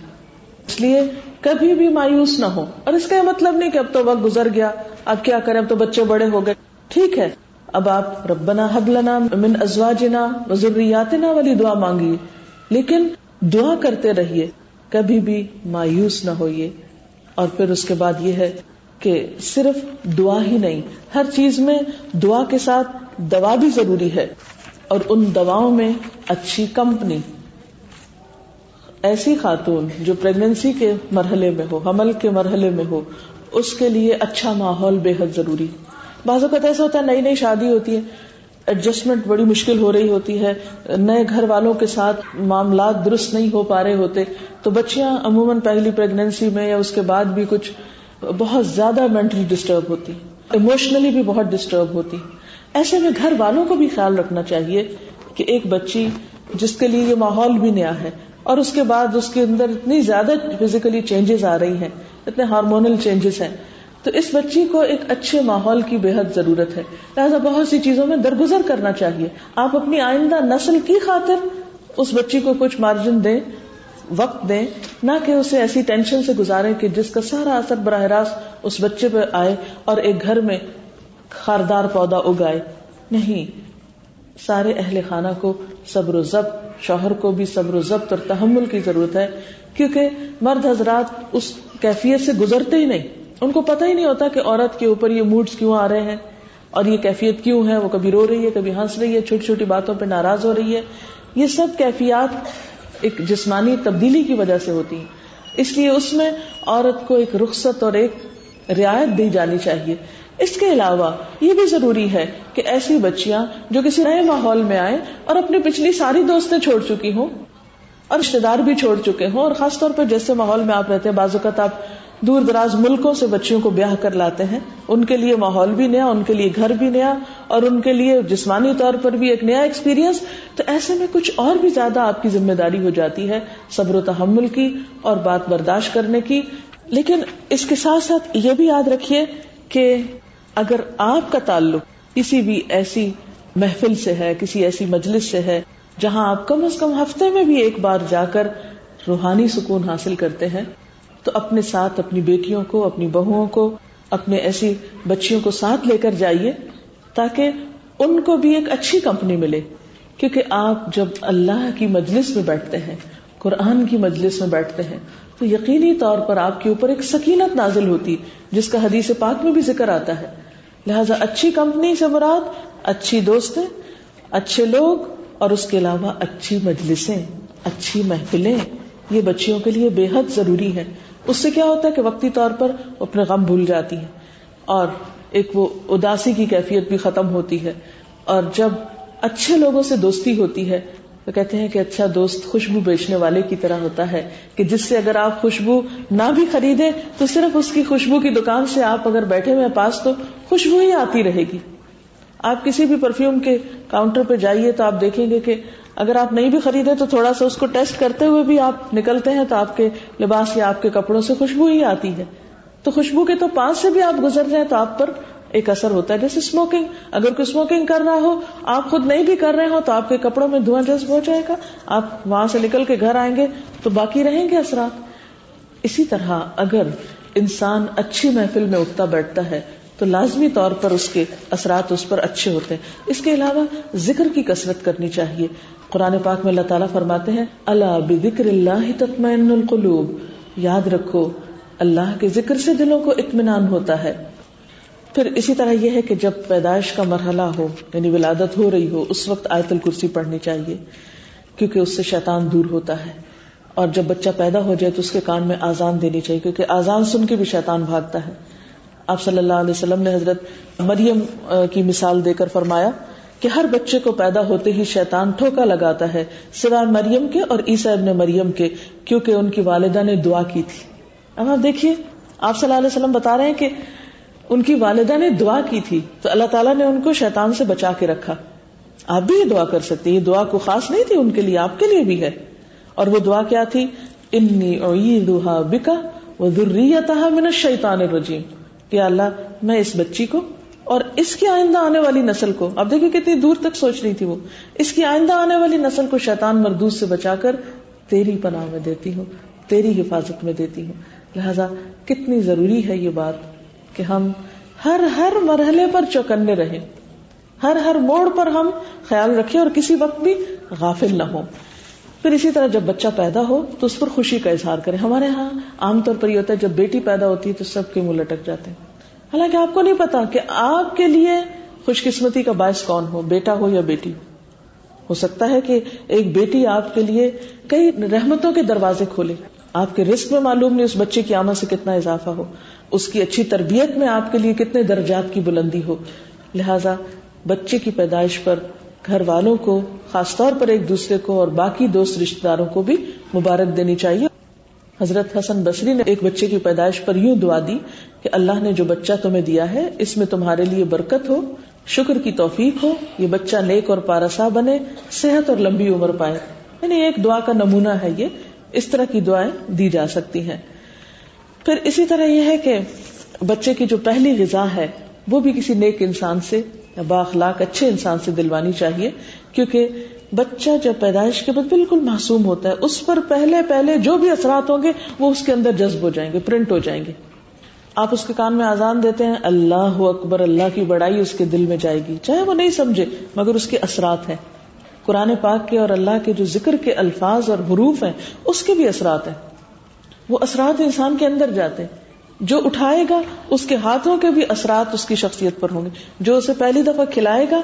اس لیے کبھی بھی مایوس نہ ہو۔ اور اس کا یہ مطلب نہیں کہ اب تو وقت گزر گیا، اب کیا کریں، اب تو بچے بڑے ہو گئے۔ ٹھیک ہے، اب آپ ربنا حب لنا من ازواجنا وذریاتنا والی دعا مانگیے۔ لیکن دعا کرتے رہیے، کبھی بھی مایوس نہ ہوئیے۔ اور پھر اس کے بعد یہ ہے کہ صرف دعا ہی نہیں، ہر چیز میں دعا کے ساتھ دوا بھی ضروری ہے۔ اور ان دواؤں میں اچھی کمپنی۔ ایسی خاتون جو پریگنینسی کے مرحلے میں ہو، حمل کے مرحلے میں ہو، اس کے لیے اچھا ماحول بے حد ضروری۔ بعض اوقات ایسا ہوتا ہے، نئی نئی شادی ہوتی ہے ایڈجسٹمنٹ بڑی مشکل ہو رہی ہوتی ہے۔ نئے گھر والوں کے ساتھ معاملات درست نہیں ہو پا رہے ہوتے۔ تو بچیاں عموماً پہلی پریگنینسی میں یا اس کے بعد بھی کچھ بہت زیادہ مینٹلی ڈسٹرب ہوتی۔ اموشنلی بھی بہت ڈسٹرب ہوتی۔ ایسے میں گھر والوں کو بھی خیال رکھنا چاہیے کہ ایک بچی جس کے لیے یہ ماحول بھی نیا ہے اور اس کے بعد اس کے اندر اتنی زیادہ فزیکلی چینجز آ رہی ہیں، اتنے ہارمونل چینجز ہیں۔ تو اس بچی کو ایک اچھے ماحول کی بے حد ضرورت ہے۔ لہٰذا بہت سی چیزوں میں درگزر کرنا چاہیے۔ آپ اپنی آئندہ نسل کی خاطر اس بچی کو کچھ مارجن دیں، وقت دیں، نہ کہ اسے ایسی ٹینشن سے گزارے کہ جس کا سارا اثر براہ راست اس بچے پہ آئے اور ایک گھر میں خاردار پودا اگائے۔ نہیں، سارے اہل خانہ کو صبر و ضبط، شوہر کو بھی صبر و ضبط اور تحمل کی ضرورت ہے، کیونکہ مرد حضرات اس کیفیت سے گزرتے ہی نہیں۔ ان کو پتہ ہی نہیں ہوتا کہ عورت کے اوپر یہ موڈس کیوں آ رہے ہیں اور یہ کیفیت کیوں ہے؟ وہ کبھی رو رہی ہے، کبھی ہنس رہی ہے، چھوٹی چھوٹی باتوں پہ ناراض ہو رہی ہے۔ یہ سب کیفیات ایک جسمانی تبدیلی کی وجہ سے ہوتی ہیں۔ اس لیے اس میں عورت کو ایک رخصت اور ایک رعایت دی جانی چاہیے۔ اس کے علاوہ یہ بھی ضروری ہے کہ ایسی بچیاں جو کسی نئے ماحول میں آئے اور اپنی پچھلی ساری دوستیں چھوڑ چکی ہوں اور رشتے دار بھی چھوڑ چکے ہوں اور خاص طور پر جیسے ماحول میں آپ رہتے ہیں، بعض اوقات آپ دور دراز ملکوں سے بچیوں کو بیاہ کر لاتے ہیں۔ ان کے لیے ماحول بھی نیا، ان کے لیے گھر بھی نیا، اور ان کے لیے جسمانی طور پر بھی ایک نیا ایکسپیرئنس تو ایسے میں کچھ اور بھی زیادہ آپ کی ذمہ داری ہو جاتی ہے صبر و تحمل کی اور بات برداشت کرنے کی۔ لیکن اس کے ساتھ ساتھ یہ بھی یاد رکھیے کہ اگر آپ کا تعلق کسی بھی ایسی محفل سے ہے، کسی ایسی مجلس سے ہے، جہاں آپ کم از کم ہفتے میں بھی ایک بار جا کر روحانی سکون حاصل کرتے ہیں تو اپنے ساتھ اپنی بیٹیوں کو، اپنی بہوؤں کو، اپنے ایسی بچیوں کو ساتھ لے کر جائیے تاکہ ان کو بھی ایک اچھی کمپنی ملے۔ کیونکہ آپ جب اللہ کی مجلس میں بیٹھتے ہیں، قرآن کی مجلس میں بیٹھتے ہیں، تو یقینی طور پر آپ کے اوپر ایک سکینت نازل ہوتی، جس کا حدیث پاک میں بھی ذکر آتا ہے۔ لہذا اچھی کمپنی سے مراد اچھی دوستیں، اچھے لوگ اور اس کے علاوہ اچھی مجلسیں، اچھی محفلیں، یہ بچیوں کے لیے بے حد ضروری ہے اس سے کیا ہوتا ہے کہ وقتی طور پر اپنے غم بھول جاتی ہے اور ایک وہ اداسی کی کیفیت بھی ختم ہوتی ہے اور جب اچھے لوگوں سے دوستی ہوتی ہے تو کہتے ہیں کہ اچھا دوست خوشبو بیچنے والے کی طرح ہوتا ہے کہ جس سے اگر آپ خوشبو نہ بھی خریدے تو صرف اس کی خوشبو کی دکان سے آپ اگر بیٹھے ہوئے پاس تو خوشبو ہی آتی رہے گی۔ آپ کسی بھی پرفیوم کے کاؤنٹر پہ جائیے تو آپ دیکھیں گے کہ اگر آپ نہیں بھی خریدے تو تھوڑا سا اس کو ٹیسٹ کرتے ہوئے بھی آپ نکلتے ہیں تو آپ کے لباس یا آپ کے کپڑوں سے خوشبو ہی آتی ہے۔ تو خوشبو کے تو پاس سے بھی آپ گزر رہے ہیں تو آپ پر ایک اثر ہوتا ہے۔ جیسے اسموکنگ اگر کوئی اسموکنگ کر رہا ہو، آپ خود نہیں بھی کر رہے ہو تو آپ کے کپڑوں میں دھواں جذب ہو جائے گا۔ آپ وہاں سے نکل کے گھر آئیں گے تو باقی رہیں گے اثرات۔ اسی طرح اگر انسان اچھی محفل میں اٹھتا بیٹھتا ہے تو لازمی طور پر اس کے اثرات اس پر اچھے ہوتے ہیں۔ اس کے علاوہ ذکر کی کثرت کرنی چاہیے۔ قرآن پاک میں اللہ تعالیٰ فرماتے ہیں اللہ بکر اللہ تطمئن القلوب یاد رکھو، اللہ کے ذکر سے دلوں کو اطمینان ہوتا ہے۔ پھر اسی طرح یہ ہے کہ جب پیدائش کا مرحلہ ہو یعنی ولادت ہو رہی ہو، اس وقت آیت الکرسی پڑھنی چاہیے، کیونکہ اس سے شیطان دور ہوتا ہے۔ اور جب بچہ پیدا ہو جائے تو اس کے کان میں آزان دینی چاہیے، کیونکہ آزان سن کے بھی شیطان بھاگتا ہے۔ آپ صلی اللہ علیہ وسلم نے حضرت مریم کی مثال دے کر فرمایا کہ ہر بچے کو پیدا ہوتے ہی شیطان ٹھوکا لگاتا ہے، سوائے مریم کے اور عیسا ابن مریم کے، کیونکہ ان کی والدہ نے دعا کی تھی۔ اب آپ دیکھیے، آپ صلی اللہ علیہ وسلم بتا رہے ہیں کہ ان کی والدہ نے دعا کی تھی، تو اللہ تعالیٰ نے ان کو شیطان سے بچا کے رکھا۔ آپ بھی یہ دعا کر سکتے یہ دعا کو خاص نہیں تھی، ان کے لیے، آپ کے لیے بھی ہے۔ اور وہ دعا کیا تھی؟ انی بکا وہ من الشیطان الرجیم کہ اللہ میں اس بچی کو اور اس کی آئندہ آنے والی نسل کو، اب دیکھیں کتنی دور تک سوچ رہی تھی وہ، اس کی آئندہ آنے والی نسل کو شیطان مردود سے بچا کر تیری پناہ میں دیتی ہوں، تیری حفاظت میں دیتی ہوں۔ لہذا کتنی ضروری ہے یہ بات کہ ہم ہر ہر مرحلے پر چوکنے رہیں، ہر ہر موڑ پر ہم خیال رکھیں اور کسی وقت بھی غافل نہ ہو پھر اسی طرح جب بچہ پیدا ہو تو اس پر خوشی کا اظہار کریں۔ ہمارے ہاں عام طور پر یہ ہوتا ہے جب بیٹی پیدا ہوتی ہے تو سب کے منہ لٹک جاتے ہیں۔ حالانکہ آپ کو نہیں پتا کہ آپ کے لیے خوش قسمتی کا باعث کون ہو، بیٹا ہو یا بیٹی۔ ہو سکتا ہے کہ ایک بیٹی آپ کے لیے کئی رحمتوں کے دروازے کھولے۔ آپ کے رسک میں معلوم نہیں اس بچے کی آمد سے کتنا اضافہ ہو۔ اس کی اچھی تربیت میں آپ کے لیے کتنے درجات کی بلندی ہو۔ لہذا بچے کی پیدائش پر گھر والوں کو، خاص طور پر ایک دوسرے کو اور باقی دوست رشتے داروں کو بھی مبارک دینی چاہیے۔ حضرت حسن بصری نے ایک بچے کی پیدائش پر یوں دعا دی کہ اللہ نے جو بچہ تمہیں دیا ہے، اس میں تمہارے لیے برکت ہو، شکر کی توفیق ہو، یہ بچہ نیک اور پارسا بنے، صحت اور لمبی عمر پائے۔ یعنی ایک دعا کا نمونہ ہے یہ، اس طرح کی دعائیں دی جا سکتی ہیں۔ پھر اسی طرح یہ ہے کہ بچے کی جو پہلی غذا ہے، وہ بھی کسی نیک انسان سے یا باخلاق اچھے انسان سے دلوانی چاہیے، کیونکہ بچہ جب پیدائش کے بعد بالکل معصوم ہوتا ہے، اس پر پہلے پہلے جو بھی اثرات ہوں گے، وہ اس کے اندر جذب ہو جائیں گے، پرنٹ ہو جائیں گے۔ آپ اس کے کان میں آزان دیتے ہیں، اللہ اکبر، اللہ کی بڑائی اس کے دل میں جائے گی۔ چاہے وہ نہیں سمجھے، مگر اس کے اثرات ہیں۔ قرآن پاک کے اور اللہ کے جو ذکر کے الفاظ اور حروف ہیں، اس کے بھی اثرات ہیں۔ وہ اثرات انسان کے اندر جاتے ہیں۔ جو اٹھائے گا، اس کے ہاتھوں کے بھی اثرات اس کی شخصیت پر ہوں گے۔ جو اسے پہلی دفعہ کھلائے گا،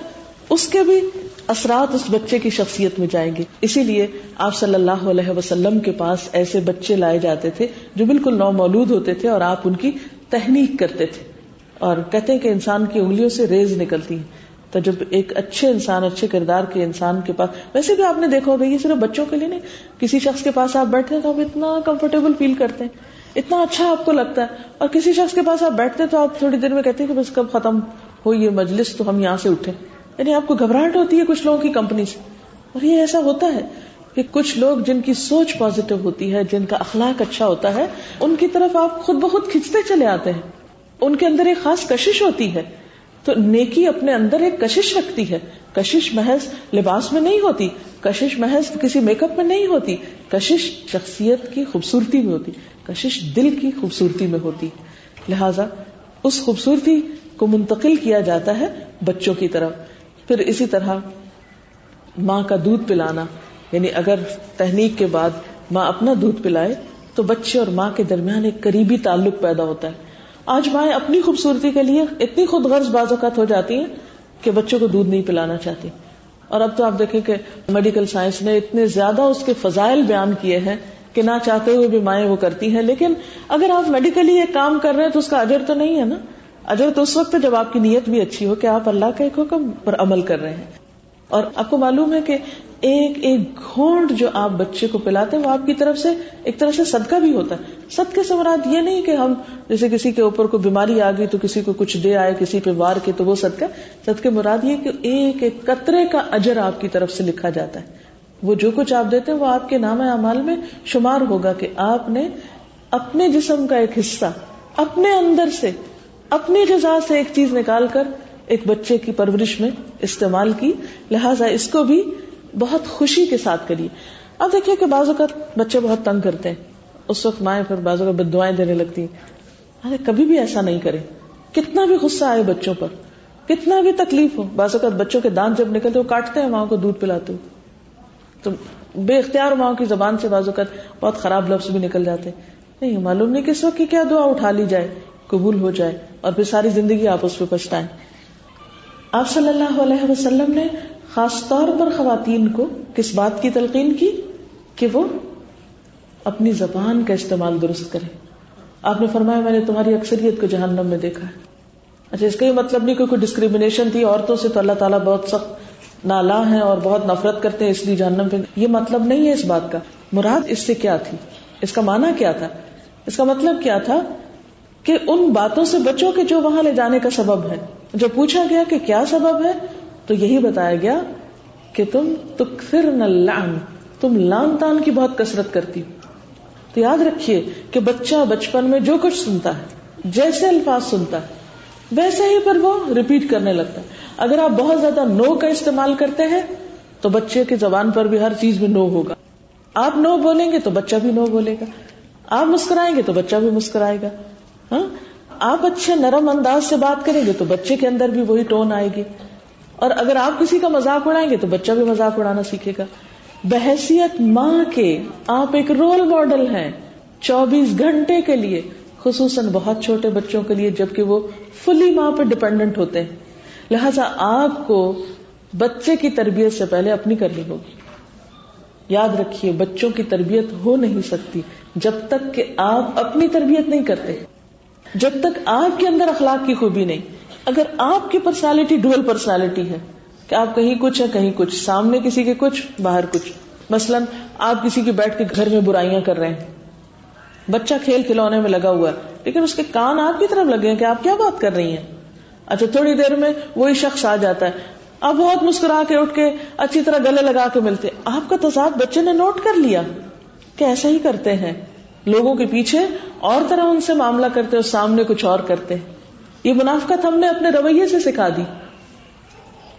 اس کے بھی اثرات اس بچے کی شخصیت میں جائیں گے۔ اسی لیے آپ صلی اللہ علیہ وسلم کے پاس ایسے بچے لائے جاتے تھے جو بالکل نو مولود ہوتے تھے اور آپ ان کی تحنیک کرتے تھے۔ اور کہتے ہیں کہ انسان کی انگلیوں سے ریز نکلتی ہیں۔ تو جب ایک اچھے انسان، اچھے کردار کے انسان کے پاس، ویسے بھی آپ نے دیکھا ہوگا، یہ صرف بچوں کے لیے نہیں، کسی شخص کے پاس آپ بیٹھتے ہیں تو آپ اتنا کمفرٹیبل فیل کرتے ہیں۔ اتنا اچھا آپ کو لگتا ہے۔ اور کسی شخص کے پاس آپ بیٹھتے تو آپ تھوڑی دیر میں کہتے ہیں کہ بس کب ختم ہو یہ مجلس، تو ہم یہاں سے اٹھے۔ یعنی آپ کو گھبراہٹ ہوتی ہے کچھ لوگوں کی کمپنی سے اور یہ ایسا ہوتا ہے کہ کچھ لوگ جن کی سوچ پازیٹو ہوتی ہے، جن کا اخلاق اچھا ہوتا ہے، ان کی طرف آپ خود بخود کھینچتے چلے آتے ہیں۔ ان کے اندر ایک خاص کشش ہوتی ہے۔ تو نیکی اپنے اندر ایک کشش رکھتی ہے۔ کشش محض لباس میں نہیں ہوتی، کشش محض کسی میک اپ میں نہیں ہوتی۔ کشش شخصیت کی خوبصورتی میں ہوتی، کشش دل کی خوبصورتی میں ہوتی۔ لہذا اس خوبصورتی کو منتقل کیا جاتا ہے بچوں کی طرف۔ پھر اسی طرح ماں کا دودھ پلانا یعنی اگر تحنیک کے بعد ماں اپنا دودھ پلائے تو بچے اور ماں کے درمیان ایک قریبی تعلق پیدا ہوتا ہے۔ آج مائیں اپنی خوبصورتی کے لیے اتنی خود غرض باز اوقات ہو جاتی ہیں کہ بچوں کو دودھ نہیں پلانا چاہتی۔ اور اب تو آپ دیکھیں کہ میڈیکل سائنس نے اتنے زیادہ اس کے فضائل بیان کیے ہیں کہ نہ چاہتے ہوئے بھی مائیں وہ کرتی ہیں، لیکن اگر آپ میڈیکلی ایک کام کر رہے ہیں تو اس کا اجر تو نہیں ہے نا۔ اجر تو اس وقت جب آپ کی نیت بھی اچھی ہو کہ آپ اللہ کے حکم پر عمل کر رہے ہیں۔ اور آپ کو معلوم ہے کہ ایک ایک گھونٹ جو آپ بچے کو پلاتے ہیں، وہ آپ کی طرف سے ایک طرح سے صدقہ بھی ہوتا ہے۔ صدقے سے مراد یہ نہیں کہ ہم جیسے کسی کے اوپر کوئی بیماری آ گئی تو کسی کو کچھ دے آئے، کسی پہ وار کے تو وہ صدقہ۔ صدقے مراد یہ کہ ایک ایک قطرے کا اجر آپ کی طرف سے لکھا جاتا ہے۔ وہ جو کچھ آپ دیتے ہیں، وہ آپ کے نام اعمال میں شمار ہوگا کہ آپ نے اپنے جسم کا ایک حصہ، اپنے اندر سے، اپنی غذا سے ایک چیز نکال کر ایک بچے کی پرورش میں استعمال کی۔ لہٰذا اس کو بھی بہت خوشی کے ساتھ کریے۔ اب دیکھیے کہ بعض اوقات بچے بہت تنگ کرتے ہیں۔ اس وقت مائیں پھر بعض اوقات بدوائیں دینے لگتی ہیں۔ ارے، کبھی بھی ایسا نہیں کرے کتنا بھی غصہ آئے بچوں پر، کتنا بھی تکلیف ہو، بعض اوقات بچوں کے دانت جب نکلتے وہ کاٹتے ہیں ماں کو دودھ پلاتے ہو تو بے اختیار ماں کی زبان سے بعض اوقات بہت خراب لفظ بھی نکل جاتے نہیں، معلوم نہیں کس وقت کی کیا دعا اٹھا لی جائے، قبول ہو جائے اور پھر ساری زندگی آپ اس پہ پچھتائیں۔ آپ صلی اللہ علیہ وسلم نے خاص طور پر خواتین کو کس بات کی تلقین کی؟ کہ وہ اپنی زبان کا استعمال درست کرے آپ نے فرمایا، میں نے تمہاری اکثریت کو جہنم میں دیکھا ہے۔ اچھا اس کا یہ مطلب نہیں، کوئی ڈسکریمنیشن تھی عورتوں سے تو اللہ تعالیٰ بہت سخت نالا ہے اور بہت نفرت کرتے ہیں، اس لیے جہنم پہ یہ مطلب نہیں ہے اس بات کا۔ مراد اس سے کیا تھی؟ اس کا معنی کیا تھا؟ اس کا مطلب کیا تھا؟ کہ ان باتوں سے بچوں کے جو وہاں لے جانے کا سبب ہے۔ جب پوچھا گیا کہ کیا سبب ہے تو یہی بتایا گیا کہ تم تکفر لان تم لان تان کی بہت کسرت کرتی تو یاد رکھیے کہ بچہ بچپن میں جو کچھ سنتا ہے، جیسے الفاظ سنتا ہے، ویسے ہی پر وہ ریپیٹ کرنے لگتا ہے۔ اگر آپ بہت زیادہ نو کا استعمال کرتے ہیں، تو بچے کی زبان پر بھی ہر چیز میں نو ہوگا۔ آپ نو بولیں گے تو بچہ بھی نو بولے گا۔ آپ مسکرائیں گے تو بچہ بھی مسکرائے گا۔ ہاں؟ آپ اچھے نرم انداز سے بات کریں گے تو بچے کے اندر بھی وہی ٹون آئے گی۔ اور اگر آپ کسی کا مذاق اڑائیں گے تو بچہ بھی مذاق اڑانا سیکھے گا۔ بحثیت ماں کے آپ ایک رول ماڈل ہیں چوبیس گھنٹے کے لیے، خصوصاً بہت چھوٹے بچوں کے لیے، جبکہ وہ فلی ماں پہ ڈپینڈنٹ ہوتے ہیں۔ لہذا آپ کو بچے کی تربیت سے پہلے اپنی کرنی ہوگی۔ یاد رکھیے، بچوں کی تربیت ہو نہیں سکتی جب تک کہ آپ اپنی تربیت نہیں کرتے۔ جب تک آپ کے اندر اخلاق کی خوبی نہیں۔ اگر آپ کی پرسنالٹی ڈوئل پرسنالٹی ہے، کہ آپ کہیں کچھ ہے کہیں کچھ، سامنے کسی کے کچھ، باہر کچھ۔ مثلاً آپ کسی کے بیٹھ کے گھر میں برائیاں کر رہے ہیں، بچہ کھیل کھلونے میں لگا ہوا ہے، لیکن اس کے کان آپ کی طرف لگے ہیں کہ آپ کیا بات کر رہی ہیں۔ اچھا تھوڑی دیر میں وہی شخص آ جاتا ہے۔ آپ بہت مسکرا کے اٹھ کے اچھی طرح گلے لگا کے ملتے آپ کا تضاد بچے نے نوٹ کر لیا کہ ایسا ہی کرتے ہیں۔ لوگوں کے پیچھے اور طرح ان سے معاملہ کرتے اور سامنے کچھ اور کرتے یہ منافقت ہم نے اپنے رویے سے سکھا دی۔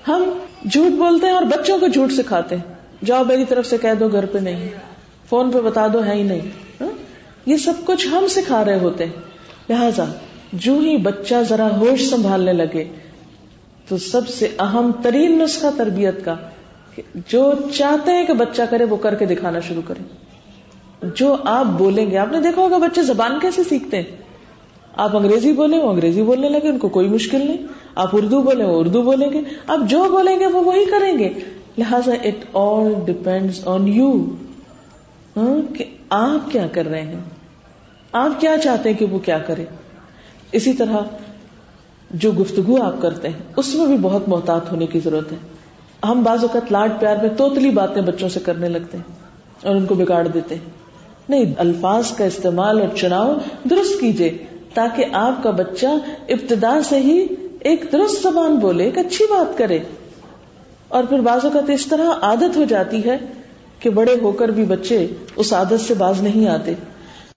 ہم جھوٹ بولتے ہیں اور بچوں کو جھوٹ سکھاتے ہیں۔ جاؤ میری طرف سے کہہ دو گھر پہ نہیں۔ فون پہ بتا دو ہے ہی نہیں۔ ہاں؟ یہ سب کچھ ہم سکھا رہے ہوتے ہیں۔ لہذا جو ہی بچہ ذرا ہوش سنبھالنے لگے، تو سب سے اہم ترین نسخہ تربیت کا جو چاہتے ہیں کہ بچہ کرے، وہ کر کے دکھانا شروع کرے۔ جو آپ بولیں گے، آپ نے دیکھا ہوگا بچے زبان کیسے سیکھتے ہیں؟ آپ انگریزی بولیں، وہ انگریزی بولنے لگے، ان کو کوئی مشکل نہیں۔ آپ اردو بولیں، وہ اردو بولیں گے۔ آپ جو بولیں گے، وہ وہی کریں گے۔ لہذا it all depend on you کہ آپ کیا کر رہے ہیں؟ آپ کیا چاہتے ہیں کہ وہ کیا کرے؟ اسی طرح جو گفتگو آپ کرتے ہیں، اس میں بھی بہت محتاط ہونے کی ضرورت ہے۔ ہم بعض اوقات لاڈ پیار میں توتلی باتیں بچوں سے کرنے لگتے ہیں اور ان کو بگاڑ دیتے ہیں۔ نہیں، الفاظ کا استعمال اور چناؤ درست کیجیے تاکہ آپ کا بچہ ابتدا سے ہی ایک درست زبان بولے، ایک اچھی بات کرے۔ اور پھر بعض اوقات اس طرح عادت ہو جاتی ہے کہ بڑے ہو کر بھی بچے اس عادت سے باز نہیں آتے۔